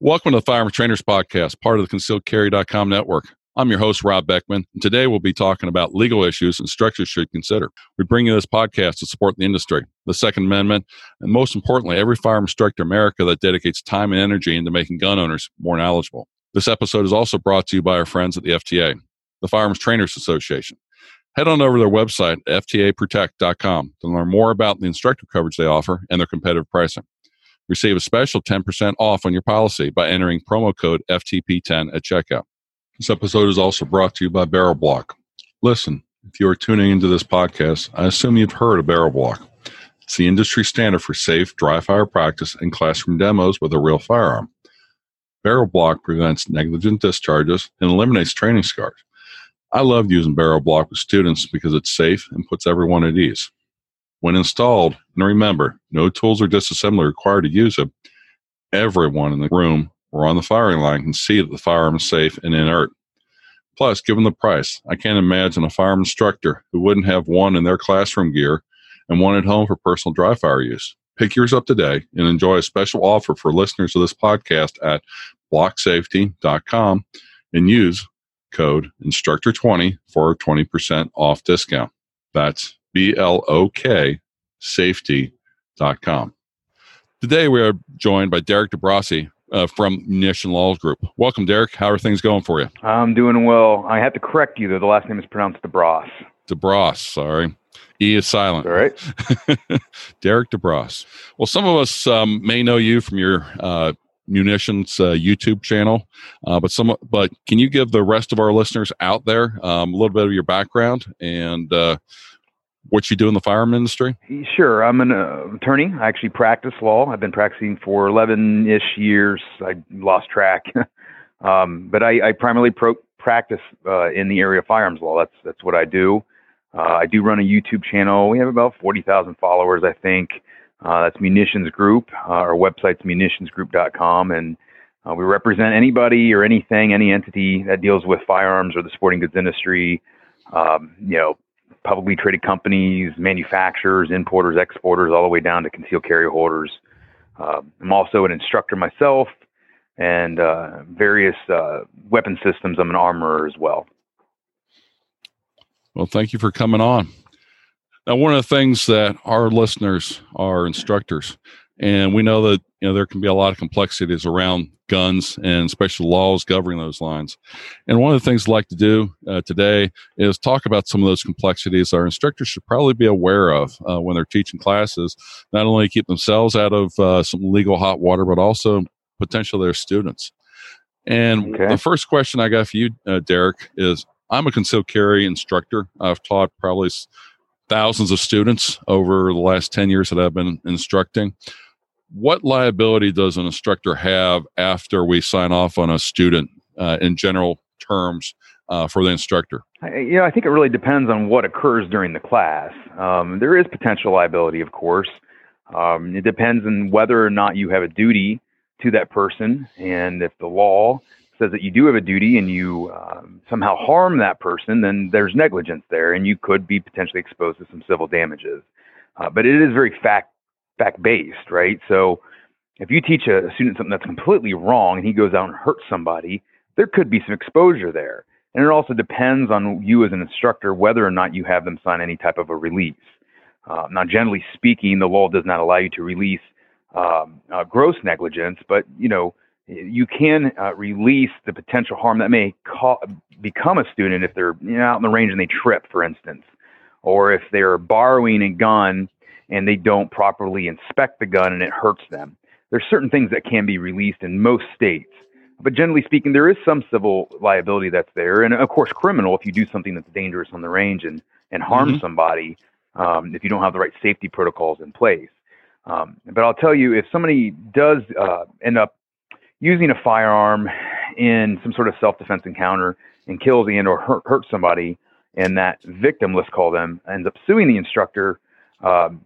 Welcome to the Firearm Trainers Podcast, part of the ConcealedCarry.com network. I'm your host, Rob Beckman, and today we'll be talking about legal issues instructors should consider. We bring you this podcast to support the industry, the Second Amendment, and most importantly, every firearm instructor in America that dedicates time and energy into making gun owners more knowledgeable. This episode is also brought to you by our friends at the FTA, the Firearms Trainers Association. Head on over to their website, ftaprotect.com, to learn more about the instructor coverage they offer and their competitive pricing. Receive a special 10% off on your policy by entering promo code FTP10 at checkout. This episode is also brought to you by BarrelBlok. Listen, if you are tuning into this podcast, I assume you've heard of BarrelBlok. It's the industry standard for safe dry fire practice and classroom demos with a real firearm. BarrelBlok prevents negligent discharges and eliminates training scars. I love using BarrelBlok with students because it's safe and puts everyone at ease. When installed, and remember, no tools or disassembly required to use it, everyone in the room or on the firing line can see that the firearm is safe and inert. Plus, given the price, I can't imagine a firearm instructor who wouldn't have one in their classroom gear and one at home for personal dry fire use. Pick yours up today and enjoy a special offer for listeners of this podcast at bloksafety.com and use code instructor20 for a 20% off discount. That's B L O K safety.com. Today we are joined by Derek DeBrasi uh, from Munitions Law Group. Welcome, Derek. How are things going for you? I'm doing well. I have to correct you, though. The last name is pronounced DeBrosse. DeBrosse, sorry. E is silent. All right. Derek DeBrosse. Well, some of us um, may know you from your uh, munitions uh, YouTube channel. Uh, but some, but can you give the rest of our listeners out there um, a little bit of your background and uh, what you do in the firearm industry? Sure. I'm an uh, attorney. I actually practice law. I've been practicing for 11 ish years. I lost track. um, but I, I primarily pro- practice uh, in the area of firearms law. That's, that's what I do. Uh, I do run a YouTube channel. We have about 40,000 followers, I think. Uh, that's Munitions Group. Uh, our website's munitionsgroup.com. And uh, we represent anybody or anything, any entity that deals with firearms or the sporting goods industry. Um, you know, publicly traded companies, manufacturers, importers, exporters, all the way down to concealed carry holders. Uh, I'm also an instructor myself and uh, various uh, weapon systems. I'm an armorer as well. Well, thank you for coming on. Now, one of the things that our listeners are instructors, and we know that you know there can be a lot of complexities around guns and special laws governing those lines. And one of the things I'd like to do uh, today is talk about some of those complexities our instructors should probably be aware of uh, when they're teaching classes, not only keep themselves out of uh, some legal hot water, but also potentially their students. And okay. the first question I got for you, uh, Derek, is I'm a concealed carry instructor. I've taught probably thousands of students over the last 10 years that I've been instructing what liability does an instructor have after we sign off on a student uh, in general terms uh, for the instructor? Yeah, I think it really depends on what occurs during the class. Um, there is potential liability, of course. Um, it depends on whether or not you have a duty to that person, and if the law says that you do have a duty and you um, somehow harm that person, then there's negligence there, and you could be potentially exposed to some civil damages. Uh, but it is very fact fact based, right? So if you teach a student something that's completely wrong and he goes out and hurts somebody, there could be some exposure there. And it also depends on you as an instructor whether or not you have them sign any type of a release. Uh, now, generally speaking, the law does not allow you to release um, uh, gross negligence, but you know you can uh, release the potential harm that may ca- become a student if they're you know, out in the range and they trip, for instance, or if they're borrowing a gun and they don't properly inspect the gun and it hurts them. There's certain things that can be released in most states. But generally speaking, there is some civil liability that's there. And of course, criminal if you do something that's dangerous on the range and, and harm mm-hmm. somebody um, if you don't have the right safety protocols in place. Um, but I'll tell you, if somebody does uh, end up using a firearm in some sort of self-defense encounter and kills and or hurt, hurt somebody, and that victim, let's call them, ends up suing the instructor, um,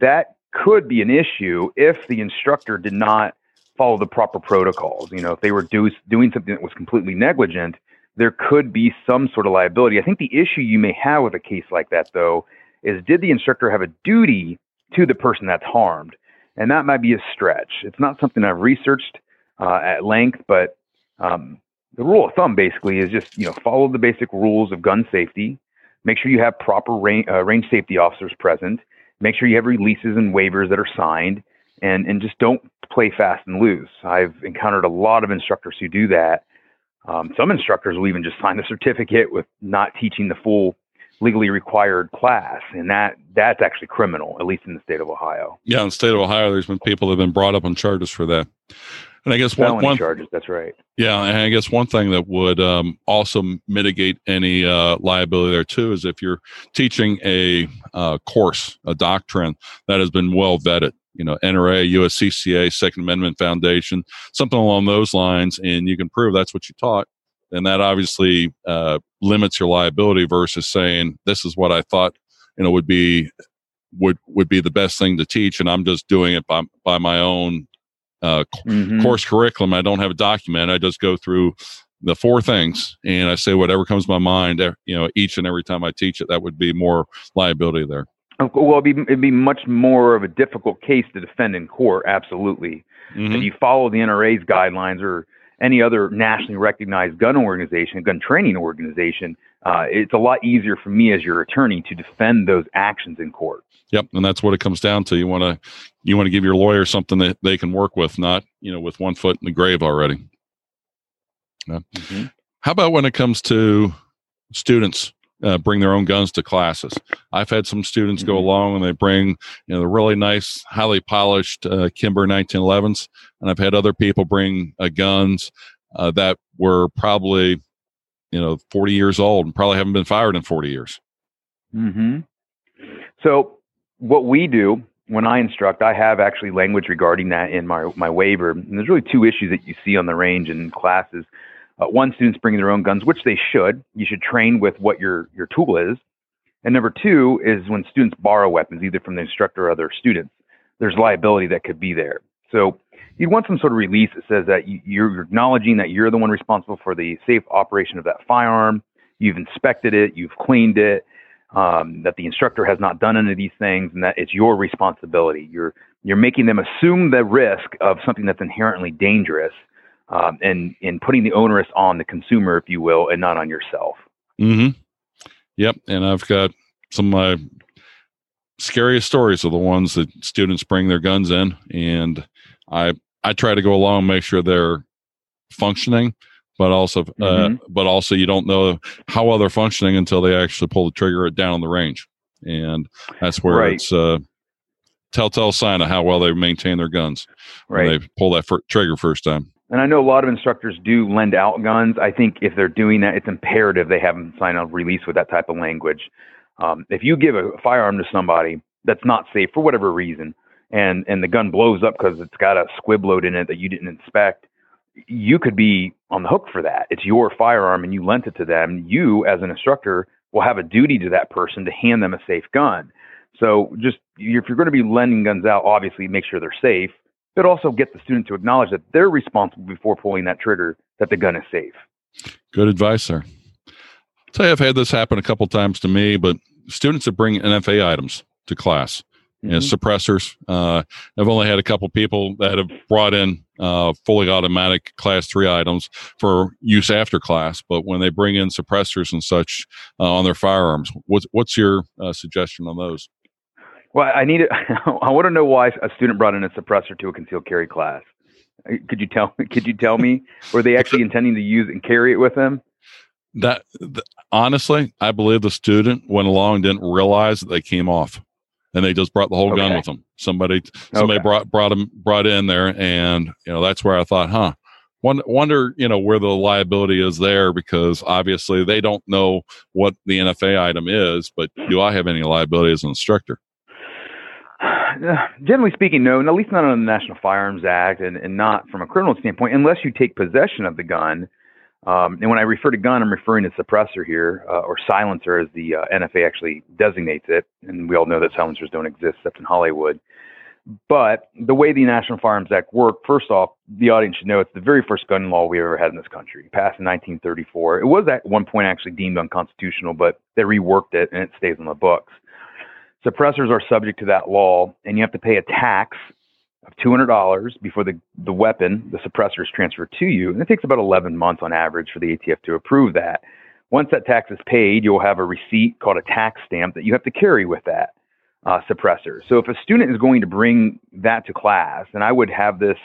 that could be an issue if the instructor did not follow the proper protocols. You know, if they were do, doing something that was completely negligent, there could be some sort of liability. I think the issue you may have with a case like that, though, is did the instructor have a duty to the person that's harmed? And that might be a stretch. It's not something I've researched uh, at length, but um, the rule of thumb basically is just you know follow the basic rules of gun safety. Make sure you have proper range, uh, range safety officers present. Make sure you have releases and waivers that are signed, and and just don't play fast and loose. I've encountered a lot of instructors who do that. Um, some instructors will even just sign a certificate with not teaching the full legally required class, and that that's actually criminal, at least in the state of Ohio. Yeah, in the state of Ohio, there's been people that have been brought up on charges for that. And I guess Felony one, one charges. That's right. yeah, and I guess one thing that would um, also mitigate any uh, liability there too is if you're teaching a uh, course, a doctrine that has been well vetted. You know, NRA, USCCA, Second Amendment Foundation, something along those lines, and you can prove that's what you taught then that obviously uh, limits your liability versus saying this is what I thought you know would be would would be the best thing to teach, and I'm just doing it by by my own uh, Mhm. course curriculum. I don't have a document. I just go through the four things and I say whatever comes to my mind. eh, You know, each and every time I teach it, that would be more liability there. Well, it'd be, it'd be much more of a difficult case to defend in court. Absolutely. Mhm. If you follow the NRA's guidelines or any other nationally recognized gun organization, gun training organization, uh, it's a lot easier for me as your attorney to defend those actions in court. Yep, and that's what it comes down to. You want to you want to give your lawyer something that they can work with, not you know with one foot in the grave already. How about when it comes to students uh, bring their own guns to classes? I've had some students go Mhm. along and they bring you know the really nice, highly polished uh, Kimber 1911s, and I've had other people bring uh, guns uh, that were probably you know 40 years old and probably haven't been fired in 40 years. hmm So what we do when I instruct, I have actually language regarding that in my my waiver. And there's really two issues that you see on the range and in classes. Uh, one, students bringing their own guns, which they should. You should train with what your your tool is. And number two is when students borrow weapons, either from the instructor or other students. There's liability that could be there. So you want some sort of release that says that you- you're acknowledging that you're the one responsible for the safe operation of that firearm. You've inspected it, you've cleaned it, um, that the instructor has not done any of these things, and that it's your responsibility. You're you're making them assume the risk of something that's inherently dangerous, um, and and putting the onerous on the consumer, if you will, and not on yourself. Mm-hmm. Yep. And I've got some of my scariest stories are the ones that students bring their guns in, and I I try to go along and make sure they're functioning, but also uh, Mhm. but also you don't know how well they're functioning until they actually pull the trigger down on the range, and that's where Right. it's a telltale sign of how well they maintain their guns when Right. they pull that fir- trigger first time. And I know a lot of instructors do lend out guns. I think if they're doing that, it's imperative they have them sign a release with that type of language. Um, if you give a firearm to somebody that's not safe for whatever reason, and and the gun blows up because it's got a squib load in it that you didn't inspect, you could be on the hook for that. It's your firearm, and you lent it to them. You, as an instructor, will have a duty to that person to hand them a safe gun. So just if you're going to be lending guns out, obviously make sure they're safe but also get the student to acknowledge that they're responsible before pulling that trigger that the gun is safe. Good advice sir. I'll tell you, I've had this happen a couple times to me, but students that bring NFA items to class, know, Mhm. suppressors. Uh, I've only had a couple people that have brought in uh, fully automatic class three items for use after class, but when they bring in suppressors and such uh, on their firearms, what's what's your uh, suggestion on those? Well, I need it. I want to know why a student brought in a suppressor to a concealed carry class. Uh, Could you tell? Could you tell me? Were they actually intending to use and carry it with them? That th- honestly, I believe the student went along didn't realize that they came off, and they just brought the whole gun with them. Somebody somebody Okay. brought brought them brought in there, and you know that's where I thought, huh. Wonder, wonder, you know, where the liability is there because obviously they don't know what the NFA item is. But do I have any liability as an instructor? Generally speaking, no, at least not under the National Firearms Act, and, and not from a criminal standpoint, unless you take possession of the gun. Um, and when I refer to gun, I'm referring to suppressor here, uh, or silencer, as the uh, NFA actually designates it. And we all know that silencers don't exist except in Hollywood. But the way the National Firearms Act worked, first off, the audience should know it's the very first gun law we ever had in this country, passed in 1934. It was at one point actually deemed unconstitutional, but they reworked it and it stays on the books. Suppressors are subject to that law, and you have to pay a tax of $200 before the, the weapon, the suppressor, is transferred to you. And it takes about 11 months on average for the ATF to approve that. Once that tax is paid, you'll have a receipt called a tax stamp that you have to carry with that uh, suppressor. So if a student is going to bring that to class, and I would have this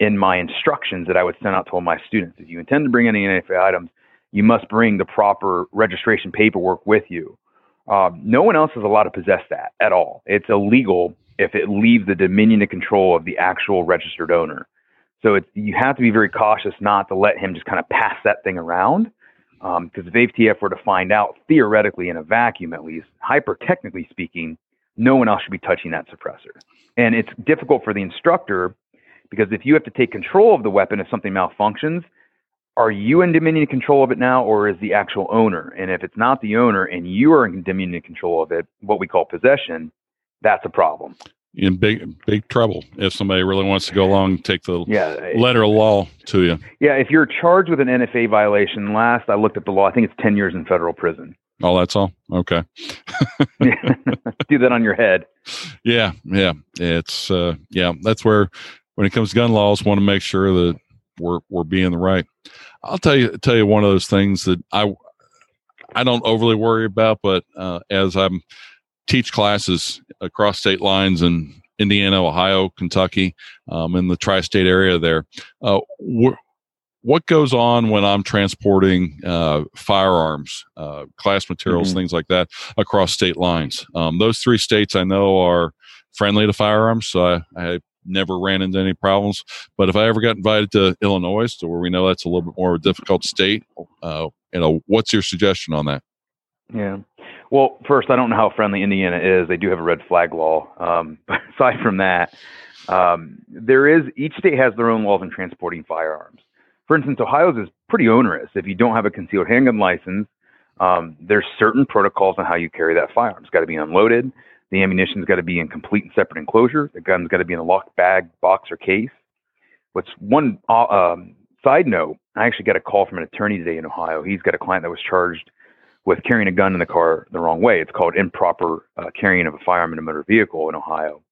in my instructions that I would send out to all my students. If you intend to bring any NFA items, you must bring the proper registration paperwork with you. Um, no one else is allowed to possess that at all. It's illegal if it leaves the dominion and control of the actual registered owner. So you have to be very cautious not to let him just kind of pass that thing around. Because um, if ATF were to find out, theoretically, in a vacuum at least, hyper technically speaking, no one else should be touching that suppressor. And it's difficult for the instructor because if you have to take control of the weapon if something malfunctions, are you in dominion control of it now, or is the actual owner? And if it's not the owner and you are in dominion control of it, what we call possession, that's a problem. In big big trouble if somebody really wants to go along and take the yeah, letter of law to you. Yeah, if you're charged with an NFA violation, last I looked at the law, I think it's ten years in federal prison. Oh, that's all. Okay. Do that on your head. Yeah, yeah. It's uh, yeah. That's where when it comes to gun laws, want to make sure that we're we're being the right. I'll tell you tell you one of those things that I I don't overly worry about, but uh, as I'm teach classes across state lines in Indiana, Ohio, Kentucky, um, in the tri-state area there, uh, wh- what goes on when I'm transporting uh, firearms, uh, class materials, mm-hmm. things like that across state lines? Um, those three states I know are friendly to firearms, so I, I never ran into any problems. But if I ever got invited to Illinois, to where we know that's a little bit more of a difficult state, uh, you know, what's your suggestion on that? Yeah. Well, first, I don't know how friendly Indiana is. They do have a red flag law. Um, but aside from that, um, there is each state has their own laws on transporting firearms. For instance, Ohio's is pretty onerous. If you don't have a concealed handgun license, um, there's certain protocols on how you carry that firearm. It's got to be unloaded. The ammunition's got to be in complete and separate enclosure. The gun's got to be in a locked bag, box, or case. What's one uh, um, side note? I actually got a call from an attorney today in Ohio. He's got a client that was charged with carrying a gun in the car the wrong way. It's called improper uh, carrying of a firearm in a motor vehicle in Ohio.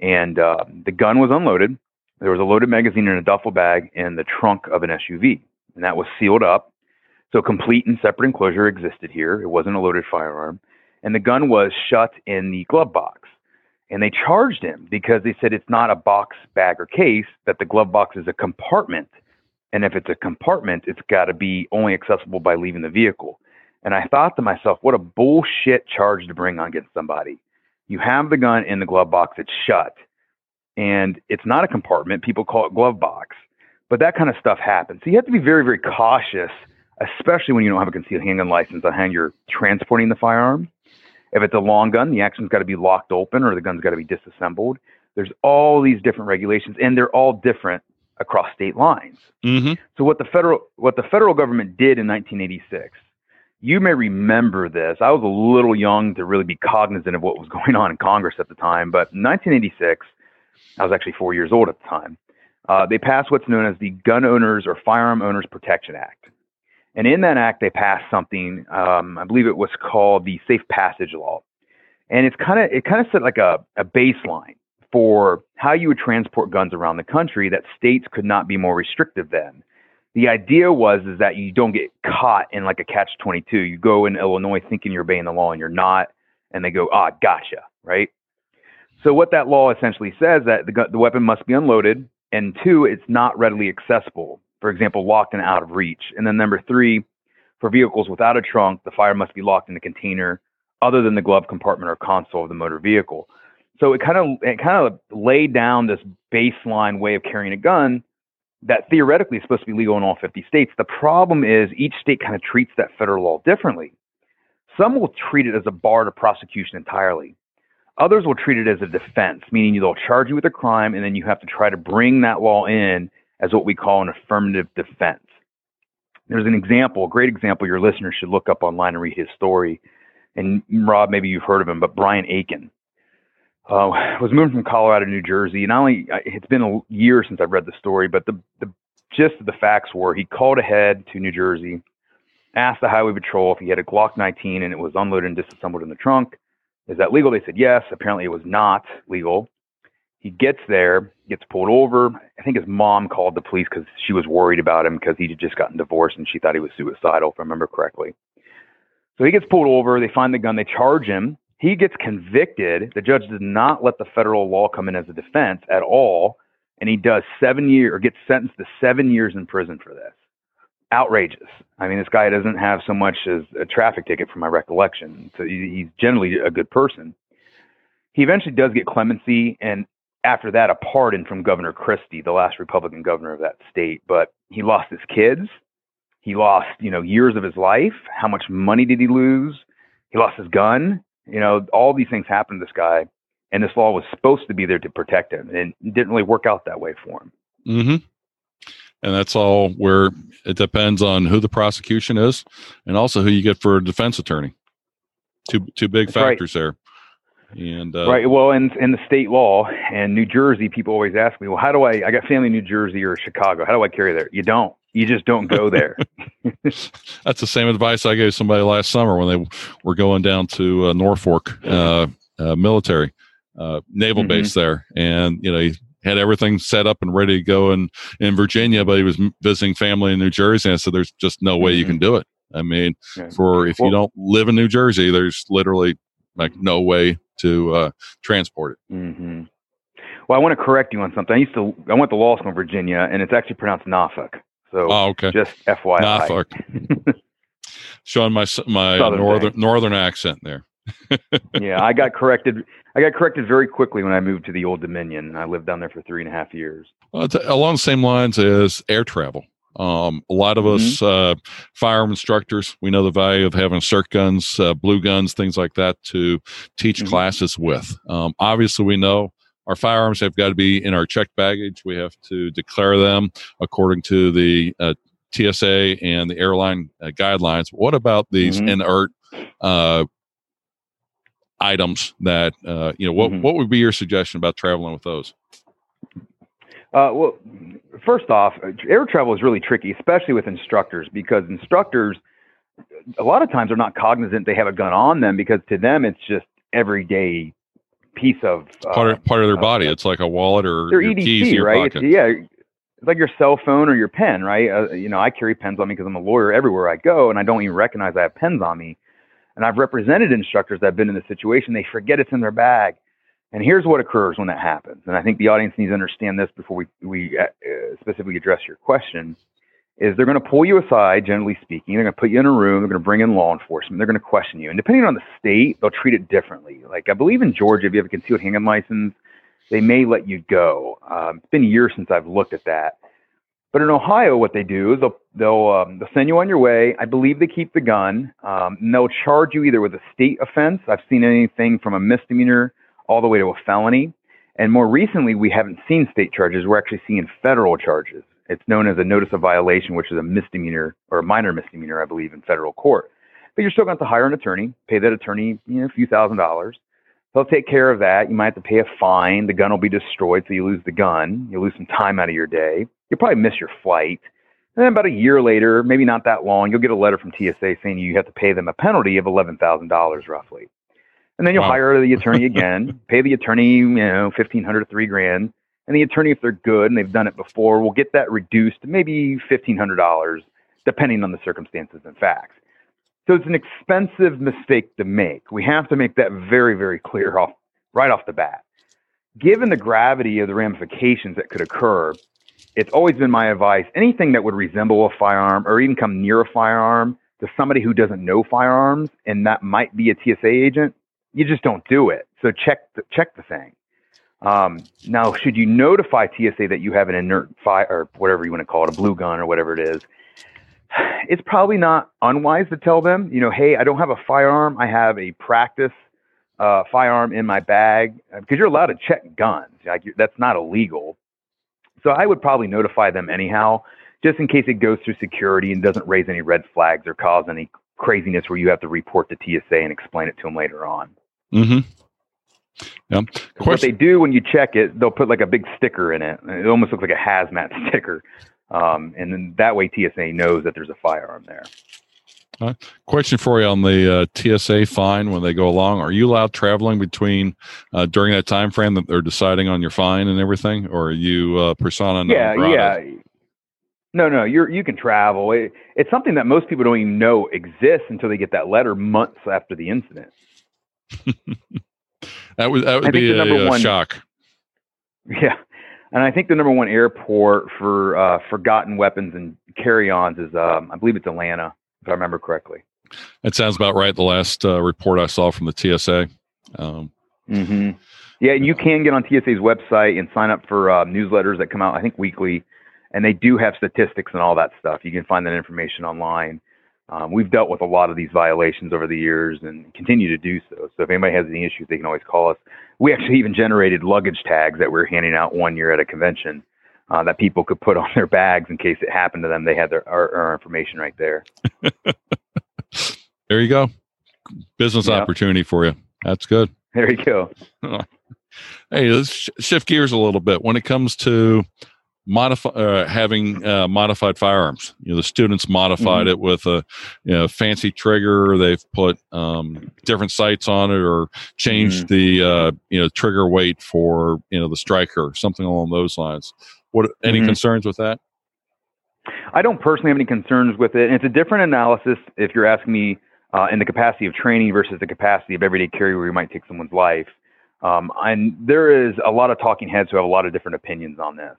And uh, the gun was unloaded. There was a loaded magazine in a duffel bag in the trunk of an SUV, and that was sealed up. So complete and separate enclosure existed here. It wasn't a loaded firearm and the gun was shut in the glove box. And they charged him because they said it's not a box, bag, or case, that the glove box is a compartment. And if it's a compartment, it's got to be only accessible by leaving the vehicle. And I thought to myself, what a bullshit charge to bring on against somebody. You have the gun in the glove box, it's shut, and it's not a compartment. People call it glove box. But that kind of stuff happens. So you have to be very, very cautious, especially when you don't have a concealed handgun license on hand you're transporting the firearm. If it's a long gun, the action's got to be locked open or the gun's got to be disassembled. There's all these different regulations, and they're all different across state lines. Mm-hmm. So what the federal what the federal government did in 1986, you may remember this. I was a little young to really be cognizant of what was going on in Congress at the time, but in 1986, I was actually four years old at the time. Uh, they passed what's known as the Gun Owners or Firearm Owners Protection Act. And in that act, they passed something. Um, I believe it was called the Safe Passage Law, and it's kind of it kind of set like a, a baseline for how you would transport guns around the country that states could not be more restrictive than. The idea was is that you don't get caught in like a catch 22. You go in Illinois thinking you're obeying the law and you're not, and they go, ah, gotcha, right? So what that law essentially says that the, the weapon must be unloaded, and two, it's not readily accessible for example, locked and out of reach. And then number three, for vehicles without a trunk, the fire must be locked in a container other than the glove compartment or console of the motor vehicle. So it kind of it kind of laid down this baseline way of carrying a gun that theoretically is supposed to be legal in all 50 states. The problem is each state kind of treats that federal law differently. Some will treat it as a bar to prosecution entirely. Others will treat it as a defense, meaning they'll charge you with a crime and then you have to try to bring that law in as what we call an affirmative defense. There's an example, a great example your listeners should look up online and read his story. And Rob, maybe you've heard of him, but Brian Aitken uh, was moving from Colorado to New Jersey. Not only it's been a year since I've read the story, but the, the gist of the facts were he called ahead to New Jersey, asked the highway patrol if he had a Glock 19 and it was unloaded and disassembled in the trunk. Is that legal? They said yes. Apparently, it was not legal. He gets there, gets pulled over. I think his mom called the police because she was worried about him because he had just gotten divorced and she thought he was suicidal, if I remember correctly. So he gets pulled over. They find the gun. They charge him. He gets convicted. The judge does not let the federal law come in as a defense at all, and he does seven years or gets sentenced to seven years in prison for this. Outrageous. I mean, this guy doesn't have so much as a traffic ticket, from my recollection. So he's generally a good person. He eventually does get clemency, and after that, a pardon from Governor Christie, the last Republican governor of that state. But he lost his kids. He lost, you know, years of his life. How much money did he lose? He lost his gun. You know, all these things happened to this guy, and this law was supposed to be there to protect him, and it didn't really work out that way for him. Mm-hmm. And that's all where it depends on who the prosecution is, and also who you get for a defense attorney. Two two big that's factors right. there. And uh, right, well, in in the state law and New Jersey, people always ask me, well, how do I? I got family in New Jersey or Chicago. How do I carry there? You don't. You just don't go there. That's the same advice I gave somebody last summer when they were going down to uh, Norfolk uh, uh military uh, naval mm-hmm. base there, and you know he had everything set up and ready to go in in Virginia, but he was visiting family in New Jersey, and I said, "There's just no way mm-hmm. you can do it." I mean, yeah. for if well, you don't live in New Jersey, there's literally like no way to uh, transport it. Mm-hmm. Well, I want to correct you on something. I used to I went to law school in Virginia, and it's actually pronounced Norfolk. So, oh, okay. Just FYI. Norfolk. Showing my my Southern northern thing. northern accent there. yeah, I got corrected. I got corrected very quickly when I moved to the Old Dominion. I lived down there for three and a half years. Well, along the same lines as air travel. Um, a lot of mm-hmm. us uh, firearm instructors, we know the value of having SIRT guns, uh, blue guns, things like that to teach mm-hmm. classes with. Um, obviously, we know our firearms have got to be in our checked baggage. We have to declare them according to the uh, TSA and the airline uh, guidelines. What about these mm-hmm. inert uh, items that uh, you know? What mm-hmm. what would be your suggestion about traveling with those? Uh, well, first off, air travel is really tricky, especially with instructors, because instructors a lot of times are not cognizant they have a gun on them because to them it's just everyday piece of uh, part of, part of their body. It's like a wallet or their EDC, keys your right? Pocket. It's, yeah, it's like your cell phone or your pen, right? Uh, you know, I carry pens on me because I'm a lawyer everywhere I go, and I don't even recognize I have pens on me. And I've represented instructors that have been in this situation. They forget it's in their bag. And here's what occurs when that happens. And I think the audience needs to understand this before we, we uh, specifically address your question is they're going to pull you aside, generally speaking. They're going to put you in a room. They're going to bring in law enforcement. They're going to question you. And depending on the state, they'll treat it differently. Like I believe in Georgia, if you have a concealed handgun license, they may let you go. Um, it's been years since I've looked at that. But in Ohio, what they do is they'll they'll, um, they'll send you on your way. I believe they keep the gun. Um, and they'll charge you either with a state offense. I've seen anything from a misdemeanor all the way to a felony. And more recently, we haven't seen state charges. We're actually seeing federal charges. It's known as a notice of violation, which is a misdemeanor or a minor misdemeanor, I believe, in federal court. But you're still going to have to hire an attorney, pay that attorney you know, a few thousand dollars. They'll take care of that. You might have to pay a fine. The gun will be destroyed, so you lose the gun. You lose some time out of your day. You'll probably miss your flight. And then about a year later, maybe not that long, you'll get a letter from TSA saying you have to pay them a penalty of $11,000 roughly. And then you'll wow. hire the attorney again, pay the attorney, you know, 1500 to 3 grand and the attorney, if they're good and they've done it before, will get that reduced to maybe $1,500, depending on the circumstances and facts. So it's an expensive mistake to make. We have to make that very, very clear off right off the bat. Given the gravity of the ramifications that could occur, it's always been my advice anything that would resemble a firearm or even come near a firearm to somebody who doesn't know firearms and that might be a TSA agent, you just don't do it. So check the, check the thing. Um, now, should you notify TSA that you have an inert fire or whatever you want to call it, a blue gun or whatever it is? It's probably not unwise to tell them, you know, hey, I don't have a firearm. I have a practice uh, firearm in my bag because uh, you're allowed to check guns. Like that's not illegal. So I would probably notify them anyhow, just in case it goes through security and doesn't raise any red flags or cause any craziness where you have to report to TSA and explain it to them later on. Mm-hmm. Yeah. What they do when you check it, they'll put like a big sticker in it. It almost looks like a hazmat sticker. Um, and then that way TSA knows that there's a firearm there. Uh, question for you on the uh, TSA fine when they go along. Are you allowed traveling between uh, during that time frame that they're deciding on your fine and everything, or are you uh, persona non yeah, grata? Yeah, no, no, you're you can travel. It, it's something that most people don't even know exists until they get that letter months after the incident. that would that would be a, a one, shock. Yeah, and I think the number one airport for uh, forgotten weapons and carry-ons is, um, I believe it's Atlanta, if I remember correctly. That sounds about right. The last uh, report I saw from the TSA. Um, mm-hmm. Yeah, and you can get on TSA's website and sign up for uh, newsletters that come out, I think, weekly, and they do have statistics and all that stuff. You can find that information online. Um, we've dealt with a lot of these violations over the years and continue to do so. So if anybody has any issues, they can always call us. We actually even generated luggage tags that we are handing out one year at a convention uh, that people could put on their bags in case it happened to them. They had their our, our information right there. there you go, business yep. opportunity for you. That's good. There you go. hey, let's shift gears a little bit. When it comes to modify uh, having uh, modified firearms. You know, the students modified mm-hmm. it with a you know, fancy trigger. They've put um, different sights on it, or changed mm-hmm. the uh, you know trigger weight for you know the striker, something along those lines. What any mm-hmm. concerns with that? I don't personally have any concerns with it. And it's a different analysis if you're asking me uh, in the capacity of training versus the capacity of everyday carry where you might take someone's life. Um, and there is a lot of talking heads who have a lot of different opinions on this.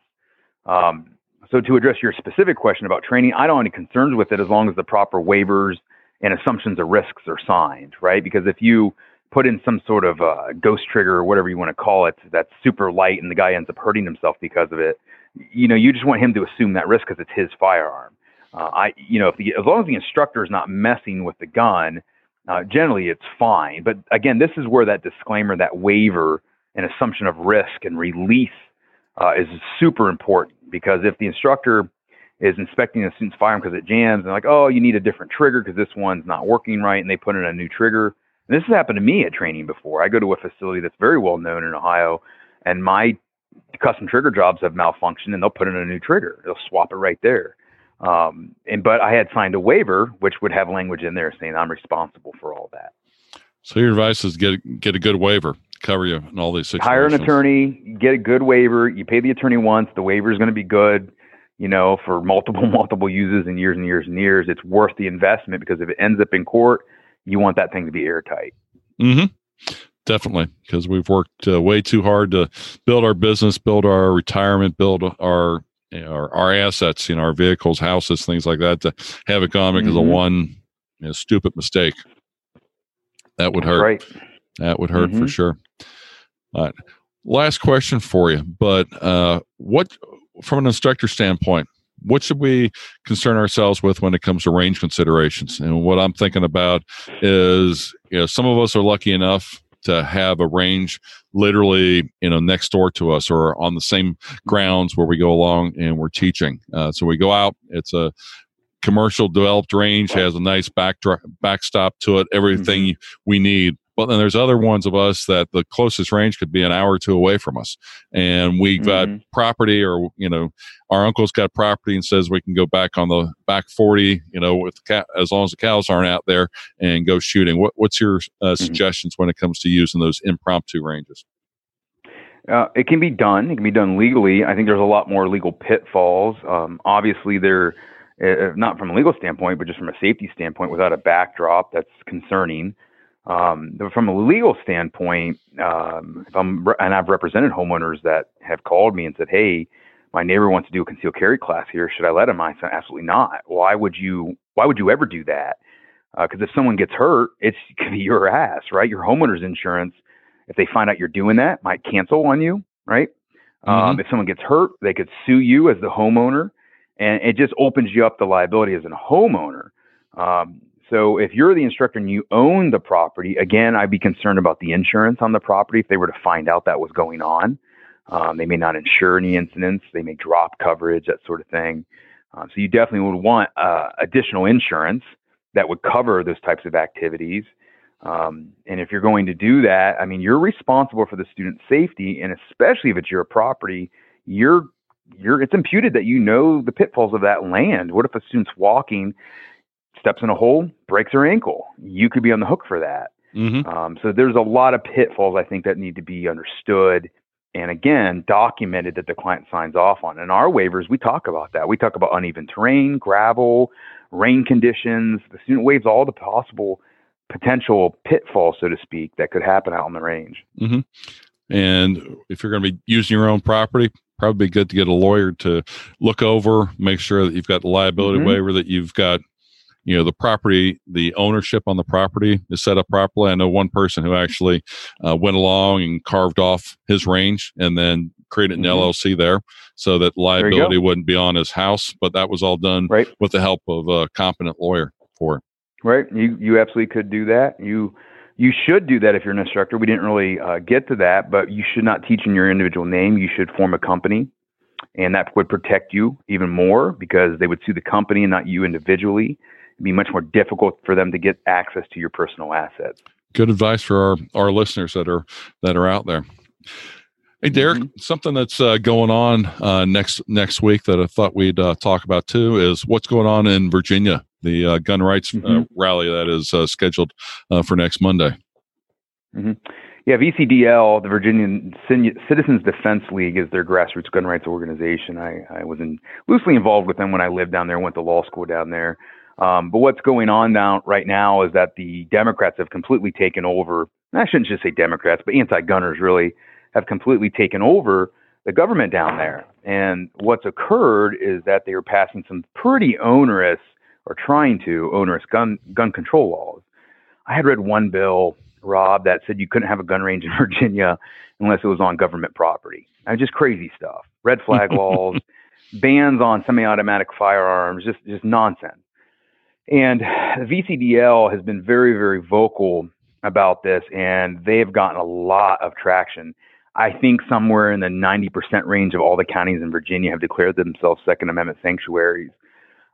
Um, so to address your specific question about training, I don't have any concerns with it as long as the proper waivers and assumptions of risks are signed, right? Because if you put in some sort of uh, ghost trigger or whatever you want to call it that's super light and the guy ends up hurting himself because of it, you know, you just want him to assume that risk because it's his firearm. Uh, I, you know, if the, as long as the instructor is not messing with the gun, uh, generally it's fine. But again, this is where that disclaimer, that waiver, and assumption of risk and release uh, is super important because if the instructor is inspecting a student's firearm because it jams and like, oh, you need a different trigger because this one's not working right, and they put in a new trigger. And this has happened to me at training before. I go to a facility that's very well known in Ohio, and my custom trigger jobs have malfunctioned, and they'll put in a new trigger. They'll swap it right there. Um, and but I had signed a waiver which would have language in there saying I'm responsible for all that. So your advice is get get a good waiver cover you in all these situations. Hire an attorney, get a good waiver. You pay the attorney once, the waiver is going to be good, you know, for multiple, multiple uses and years and years and years. It's worth the investment because if it ends up in court, you want that thing to be airtight. Mm-hmm. Definitely, because we've worked uh, way too hard to build our business, build our retirement, build our you know, our, our assets, you know, our vehicles, houses, things like that. To have it gone because mm-hmm. of one you know, stupid mistake, that would hurt. Right. That would hurt mm-hmm. for sure. All right. Last question for you, but uh, what, from an instructor standpoint, what should we concern ourselves with when it comes to range considerations? And what I'm thinking about is, you know, some of us are lucky enough to have a range literally, you know, next door to us or on the same grounds where we go along and we're teaching. Uh, so we go out. It's a commercial developed range has a nice backdrop backstop to it everything mm-hmm. we need but then there's other ones of us that the closest range could be an hour or two away from us. And we've mm-hmm. got property or, you know, our uncle's got property and says we can go back on the back 40, you know, with as long as the cows aren't out there and go shooting. What, what's your uh, mm-hmm. suggestions when it comes to using those impromptu ranges? Uh, it can be done. It can be done legally. I think there's a lot more legal pitfalls. Um, obviously, they're uh, not from a legal standpoint, but just from a safety standpoint, without a backdrop, that's concerning. Um, from a legal standpoint, um, if I'm and I've represented homeowners that have called me and said, "Hey, my neighbor wants to do a concealed carry class here. Should I let him?" I said, "Absolutely not. Why would you? Why would you ever do that? Because uh, if someone gets hurt, it's gonna be your ass, right? Your homeowner's insurance, if they find out you're doing that, might cancel on you, right? Um, mm-hmm. Um, if someone gets hurt, they could sue you as the homeowner, and it just opens you up the liability as a homeowner. Um, so if you're the instructor and you own the property, again, I'd be concerned about the insurance on the property if they were to find out that was going on. Um, they may not insure any incidents. They may drop coverage, that sort of thing. Um, so you definitely would want uh, additional insurance that would cover those types of activities. Um, and if you're going to do that, I mean, you're responsible for the student's safety, and especially if it's your property, you're you're it's imputed that you know the pitfalls of that land. What if a student's walking steps in a hole, breaks her ankle. You could be on the hook for that. Mm-hmm. Um, so there's a lot of pitfalls I think that need to be understood and again documented that the client signs off on. In our waivers, we talk about that. We talk about uneven terrain, gravel, rain conditions. The student waives all the possible potential pitfalls, so to speak, that could happen out on the range. Mm-hmm. And if you're going to be using your own property, probably good to get a lawyer to look over, make sure that you've got the liability Mhm. waiver, that you've got, you know, the property, the ownership on the property is set up properly. I know one person who actually uh, went along and carved off his range and then created an Mhm. LLC there so that liability wouldn't be on his house. But that was all done Right. with the help of a competent lawyer for it. Right. You you absolutely could do that. You you should do that if you're an instructor. We didn't really uh, get to that, but you should not teach in your individual name. You should form a company, and that would protect you even more because they would sue the company and not you individually. It'd be much more difficult for them to get access to your personal assets. good advice for our our listeners that are that are out there. Hey, Derek, something that's uh, going on uh, next next week that I thought we'd uh, talk about too is what's going on in Virginia, the uh, gun rights uh, Mhm. rally that is uh, scheduled uh, for next Monday. Yeah, VCDL, the Virginian Citizens Defense League, is their grassroots gun rights organization. I, I was in, loosely involved with them when I lived down there, went to law school down there. Um, but what's going on now, right now, is that the Democrats have completely taken over. I shouldn't just say Democrats, but anti-gunners really have completely taken over the government down there. And what's occurred is that they are passing some pretty onerous, or trying to onerous gun gun control laws. I had read one bill Rob, that said you couldn't have a gun range in Virginia unless it was on government property. Uh, just crazy stuff. Red flag laws, bans on semi-automatic firearms, just just nonsense. And the VCDL has been very very vocal about this, and they have gotten a lot of traction. I think somewhere in the 90% range of all the counties in Virginia have declared themselves Second Amendment sanctuaries.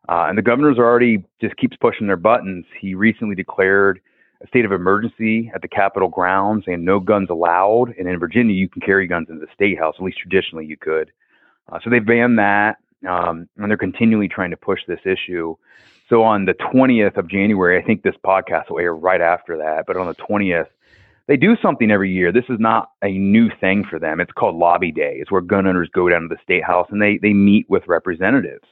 Uh, and the governor's already just keeps pushing their buttons. He recently declared a state of emergency at the Capitol grounds and no guns allowed. And in Virginia, you can carry guns in the state house. At least traditionally, you could. Uh, so they banned that, um, and they're continually trying to push this issue. So on the 20th of January, I think this podcast will air right after that. But on the 20th, they do something every year. This is not a new thing for them. It's called Lobby Day. It's where gun owners go down to the state house and they they meet with representatives.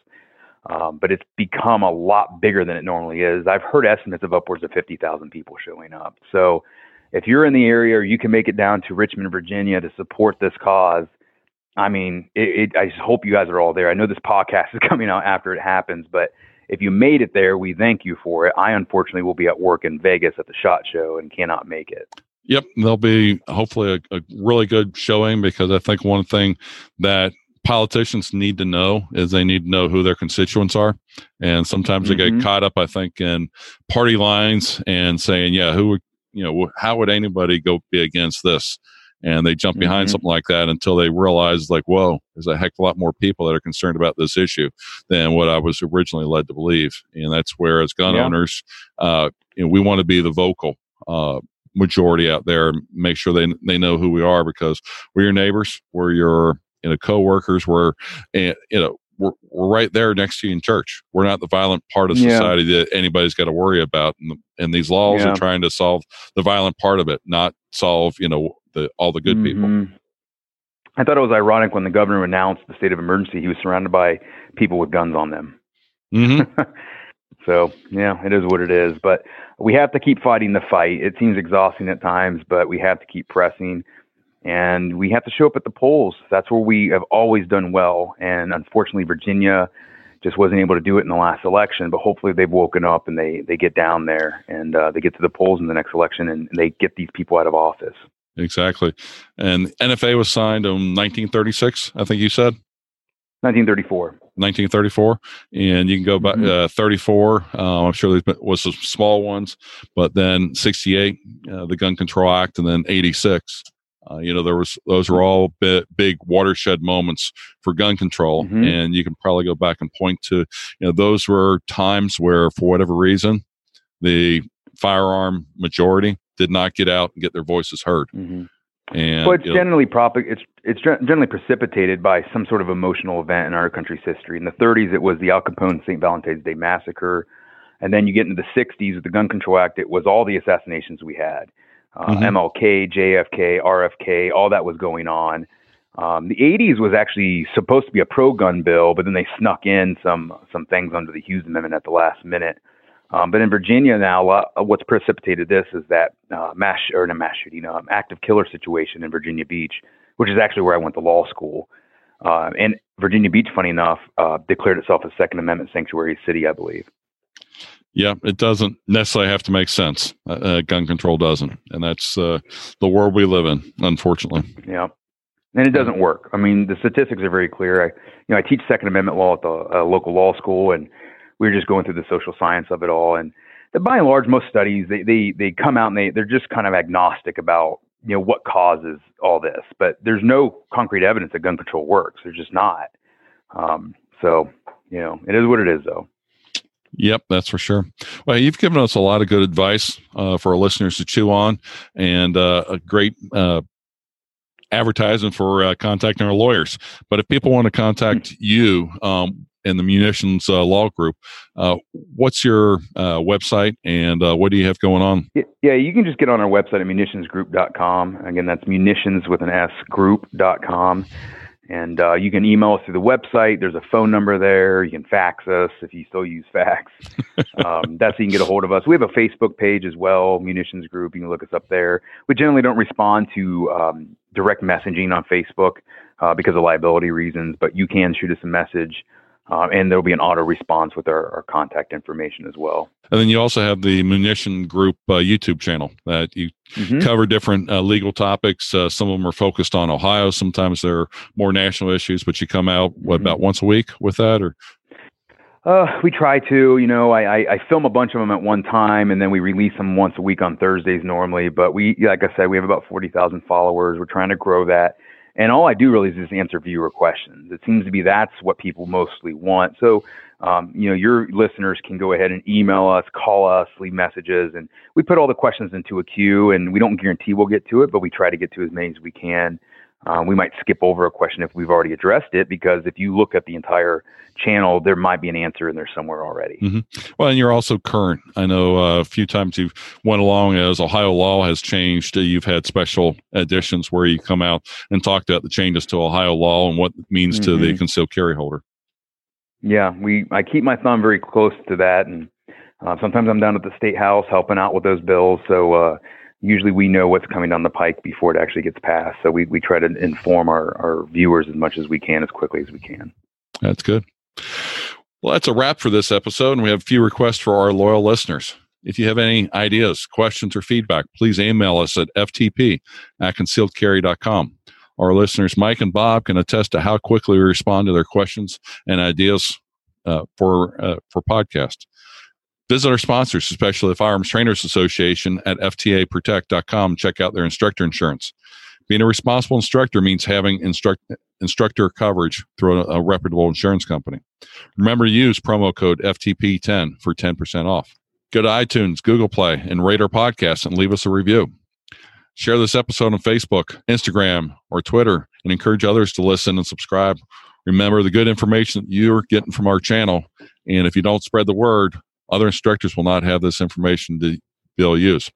Um, but it's become a lot bigger than it normally is. I've heard estimates of upwards of 50,000 people showing up. So if you're in the area or you can make it down to Richmond, Virginia to support this cause, I mean, it, it, I just hope you guys are all there. I know this podcast is coming out after it happens, but if you made it there, we thank you for it. I unfortunately will be at work in Vegas at the SHOT Show and cannot make it. Yep, there'll be hopefully a, a really good showing because I think one thing that politicians need to know is they need to know who their constituents are, and sometimes they Mhm. get caught up, I think, in party lines and saying, "Yeah, who would you know? How would anybody go be against this?" And they jump behind Mhm. something like that until they realize, like, "Whoa, there's a heck of a lot more people that are concerned about this issue than what I was originally led to believe." And that's where, as gun Yeah. owners, uh, you know, we want to be the vocal. Uh, majority out there and make sure they they know who we are because we're your neighbors, we're your you know co-workers, we're you know we're, we're right there next to you in church. We're not the violent part of Yeah. society that anybody's got to worry about, and, and these laws Yeah. are trying to solve the violent part of it, not solve you know the all the good people. Mhm. I thought it was ironic when the governor announced the state of emergency, he was surrounded by people with guns on them. hmm So, yeah, it is what it is. But we have to keep fighting the fight. It seems exhausting at times, but we have to keep pressing. And we have to show up at the polls. That's where we have always done well. And unfortunately, Virginia just wasn't able to do it in the last election. But hopefully, they've woken up and they, they get down there and uh, they get to the polls in the next election and they get these people out of office. Exactly. And NFA was signed in 1936, I think you said. 1934. 1934, and you can go back Mhm. uh, 34. Uh, I'm sure there was some small ones, but then 68, uh, the Gun Control Act, and then 86. Uh, you know, there was those were all big, big watershed moments for gun control, Mhm. and you can probably go back and point to, you know, those were times where, for whatever reason, the firearm majority did not get out and get their voices heard. Mm-hmm. And Well, it's generally prop- it's it's generally precipitated by some sort of emotional event in our country's history. In the 30s, it was the Al Capone St. Valentine's Day massacre. And then you get into the 60s with the Gun Control Act, it was all the assassinations we had. Uh, mm-hmm. MLK, JFK, RFK, all that was going on. Um, the 80s was actually supposed to be a pro-gun bill, but then they snuck in some some things under the Hughes Amendment at the last minute. Um, but in Virginia now, uh, what's precipitated this is that uh, mass or not mass shooting, um, active killer situation in Virginia Beach, which is actually where I went to law school. Uh, and Virginia Beach, funny enough, uh, declared itself a Second Amendment sanctuary city, I believe. Yeah, it doesn't necessarily have to make sense. Uh, uh, gun control doesn't, and that's uh, the world we live in, unfortunately. Yeah, and it doesn't work. I mean, the statistics are very clear. I, you know, I teach Second Amendment law at the uh, local law school, and we are just going through the social science of it all. And by and large, most studies they they they come out and they they're just kind of agnostic about you know what causes all this, but there's no concrete evidence that gun control works. There's just not. Um, so you know, it is what it is, though. Yep, that's for sure. Well, you've given us a lot of good advice uh, for our listeners to chew on, and uh, a great uh, advertising for uh, contacting our lawyers. But if people want to contact you um, in the munitions uh, law group, uh, what's your website and what do you have going on? Yeah, you can just get on our website at munitionsgroup.com. Again, that's munitions with an S group.com. And uh, you can email us through the website. There's a phone number there. You can fax us if you still use fax. um, that's how you can get a hold of us. We have a Facebook page as well, Munitions Group. You can look us up there. We generally don't respond to um, direct messaging on Facebook uh, because of liability reasons, but you can shoot us a message uh, and there'll be an auto response with our, our, contact information as well. And then you also have the Munition Group uh, YouTube channel that you mm-hmm. cover different uh, legal topics. Uh, some of them are focused on Ohio. Sometimes they're more national issues, but you come out what, mm-hmm. about once a week with that, or? Uh, we try to, you know, I, I, I, film a bunch of them at one time and then we release them once a week on Thursdays normally. But we, like I said, we have about 40,000 followers. We're trying to grow that. And all I do really is just answer viewer questions. It seems to be that's what people mostly want. So, um, you know, your listeners can go ahead and email us, call us, leave messages, and we put all the questions into a queue. And we don't guarantee we'll get to it, but we try to get to as many as we can. Um, we might skip over a question if we've already addressed it because if you look at the entire channel, there might be an answer in there somewhere already. Mm-hmm. Well, and you're also current. I know uh, a few times you've went along as Ohio law has changed. Uh, you've had special editions where you come out and talked about the changes to Ohio law and what it means mm-hmm. to the mm-hmm. concealed carry holder. Yeah, we I keep my thumb very close to that, and uh, sometimes I'm down at the state house helping out with those bills. So uh, usually we know what's coming down the pike before it actually gets passed. So we, we try to inform our, our viewers as much as we can, as quickly as we can. That's good. Well, that's a wrap for this episode, and we have a few requests for our loyal listeners. If you have any ideas, questions, or feedback, please email us at ftp at concealedcarry.com. Our listeners, Mike and Bob, can attest to how quickly we respond to their questions and ideas uh, for uh, for podcast. Visit our sponsors, especially the Firearms Trainers Association at FTAProtect.com. Check out their instructor insurance. Being a responsible instructor means having instruct, instructor coverage through a, a reputable insurance company. Remember to use promo code FTP10 for 10% off. Go to iTunes, Google Play, and rate our podcast and leave us a review. Share this episode on Facebook, Instagram, or Twitter and encourage others to listen and subscribe. Remember the good information that you're getting from our channel. And if you don't spread the word, other instructors will not have this information to be able to use.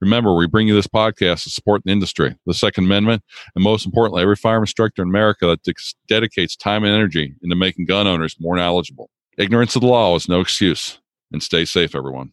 Remember, we bring you this podcast to support the industry, the Second Amendment, and most importantly, every firearm instructor in America that de- dedicates time and energy into making gun owners more knowledgeable. Ignorance of the law is no excuse. And stay safe, everyone.